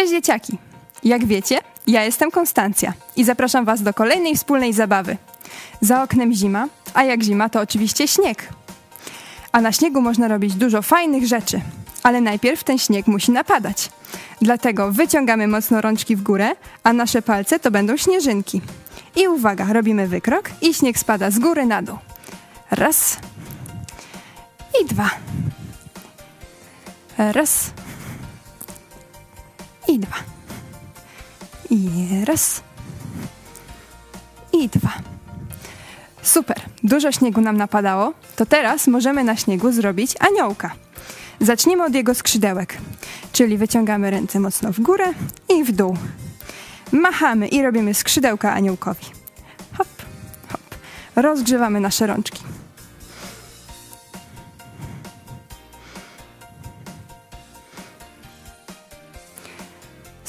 Cześć dzieciaki! Jak wiecie, ja jestem Konstancja i zapraszam Was do kolejnej wspólnej zabawy. Za oknem zima, a jak zima to oczywiście śnieg. A na śniegu można robić dużo fajnych rzeczy, ale najpierw ten śnieg musi napadać. Dlatego wyciągamy mocno rączki w górę, a nasze palce to będą śnieżynki. I uwaga, robimy wykrok i śnieg spada z góry na dół. Raz i dwa. Raz dwa. I raz. I dwa. Super, dużo śniegu nam napadało, to teraz możemy na śniegu zrobić aniołka. Zacznijmy od jego skrzydełek, czyli wyciągamy ręce mocno w górę i w dół. Machamy i robimy skrzydełka aniołkowi. Hop, hop. Rozgrzewamy nasze rączki.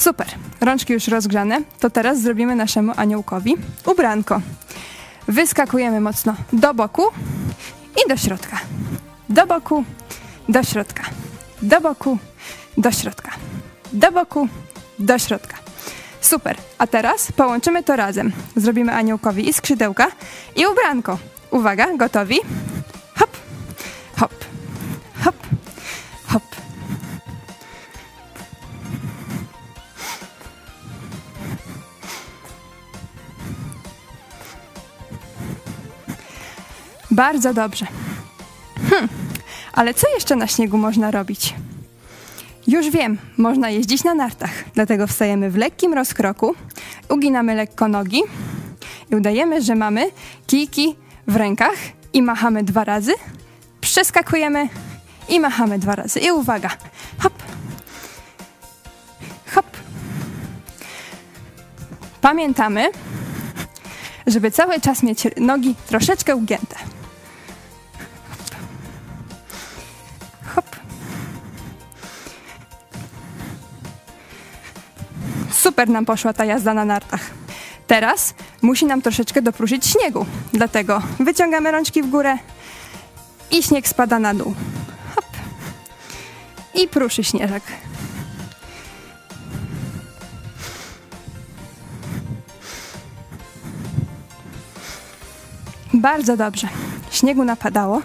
Super, rączki już rozgrzane, to teraz zrobimy naszemu aniołkowi ubranko. Wyskakujemy mocno do boku i do środka. Do boku, do środka. Do boku, do środka. Do boku, do środka. Super, a teraz połączymy to razem. Zrobimy aniołkowi i skrzydełka i ubranko. Uwaga, gotowi? Bardzo dobrze. Hm, ale co jeszcze na śniegu można robić? Już wiem, można jeździć na nartach, dlatego wstajemy w lekkim rozkroku, uginamy lekko nogi i udajemy, że mamy kijki w rękach i machamy dwa razy, przeskakujemy i machamy dwa razy. I uwaga, hop, hop. Pamiętamy, żeby cały czas mieć nogi troszeczkę ugięte. Super nam poszła ta jazda na nartach. Teraz musi nam troszeczkę dopróżyć śniegu, dlatego wyciągamy rączki w górę i śnieg spada na dół. Hop. I pruszy śnieżek. Bardzo dobrze. Śniegu napadało,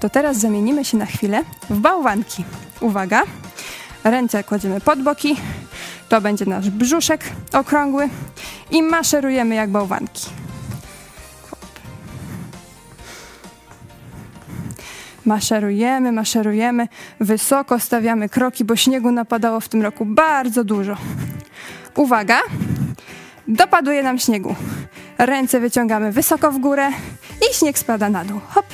to teraz zamienimy się na chwilę w bałwanki. Uwaga, ręce kładziemy pod boki, to będzie nasz brzuszek okrągły i maszerujemy jak bałwanki. Maszerujemy, maszerujemy, wysoko stawiamy kroki, bo śniegu napadało w tym roku bardzo dużo. Uwaga, dopaduje nam śniegu. Ręce wyciągamy wysoko w górę i śnieg spada na dół. Hop.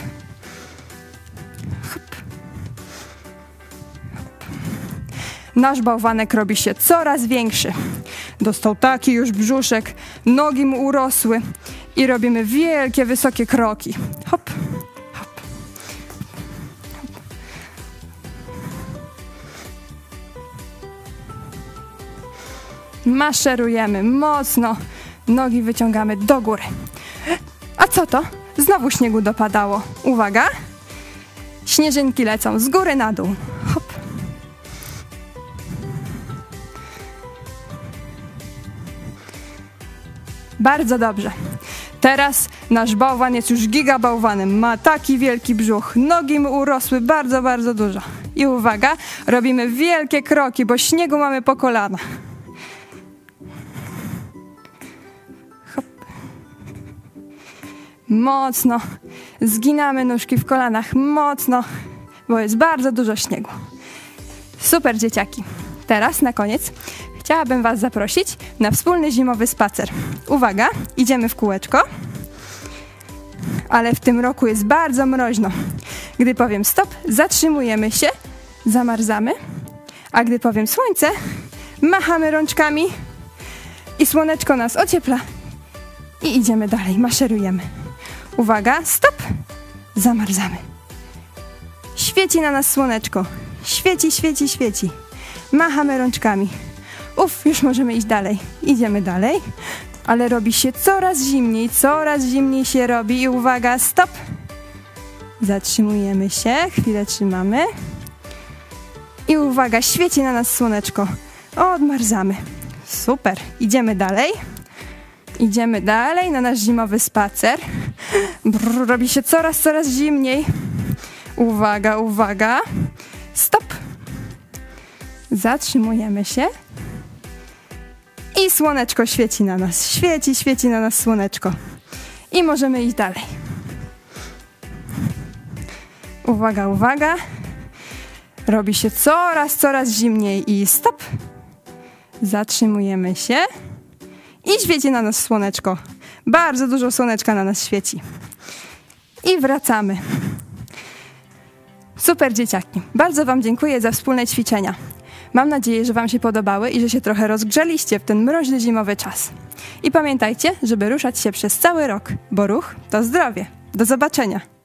Hop. Nasz bałwanek robi się coraz większy. Dostał taki już brzuszek, nogi mu urosły i robimy wielkie, wysokie kroki. Hop. Hop. Maszerujemy mocno, nogi wyciągamy do góry. A co to? Znowu śniegu dopadało. Uwaga! Śnieżynki lecą z góry na dół. Hop. Bardzo dobrze. Teraz nasz bałwan jest już gigabałwanem. Ma taki wielki brzuch. Nogi mu urosły bardzo, bardzo dużo. I uwaga, robimy wielkie kroki, bo śniegu mamy po kolana. Mocno zginamy nóżki w kolanach, mocno, bo jest bardzo dużo śniegu. Super dzieciaki. Teraz na koniec chciałabym Was zaprosić na wspólny zimowy spacer. Uwaga, idziemy w kółeczko, ale w tym roku jest bardzo mroźno. Gdy powiem stop, zatrzymujemy się, zamarzamy, a gdy powiem słońce, machamy rączkami i słoneczko nas ociepla i idziemy dalej, maszerujemy. Uwaga, stop! Zamarzamy. Świeci na nas słoneczko. Świeci, świeci, świeci. Machamy rączkami. Uf, już możemy iść dalej. Idziemy dalej, ale robi się coraz zimniej, coraz zimniej się robi. I uwaga, stop! Zatrzymujemy się, chwilę trzymamy. I uwaga, świeci na nas słoneczko. Odmarzamy. Super. Idziemy dalej. Idziemy dalej na nasz zimowy spacer. Brr, robi się coraz, coraz zimniej. Uwaga, uwaga. Stop. Zatrzymujemy się. I słoneczko świeci na nas. Świeci, świeci na nas słoneczko. I możemy iść dalej. Uwaga, uwaga. Robi się coraz, coraz zimniej i stop. Zatrzymujemy się. I świeci na nas słoneczko. Bardzo dużo słoneczka na nas świeci. I wracamy. Super dzieciaki. Bardzo Wam dziękuję za wspólne ćwiczenia. Mam nadzieję, że Wam się podobały i że się trochę rozgrzeliście w ten mroźny zimowy czas. I pamiętajcie, żeby ruszać się przez cały rok, bo ruch to zdrowie. Do zobaczenia.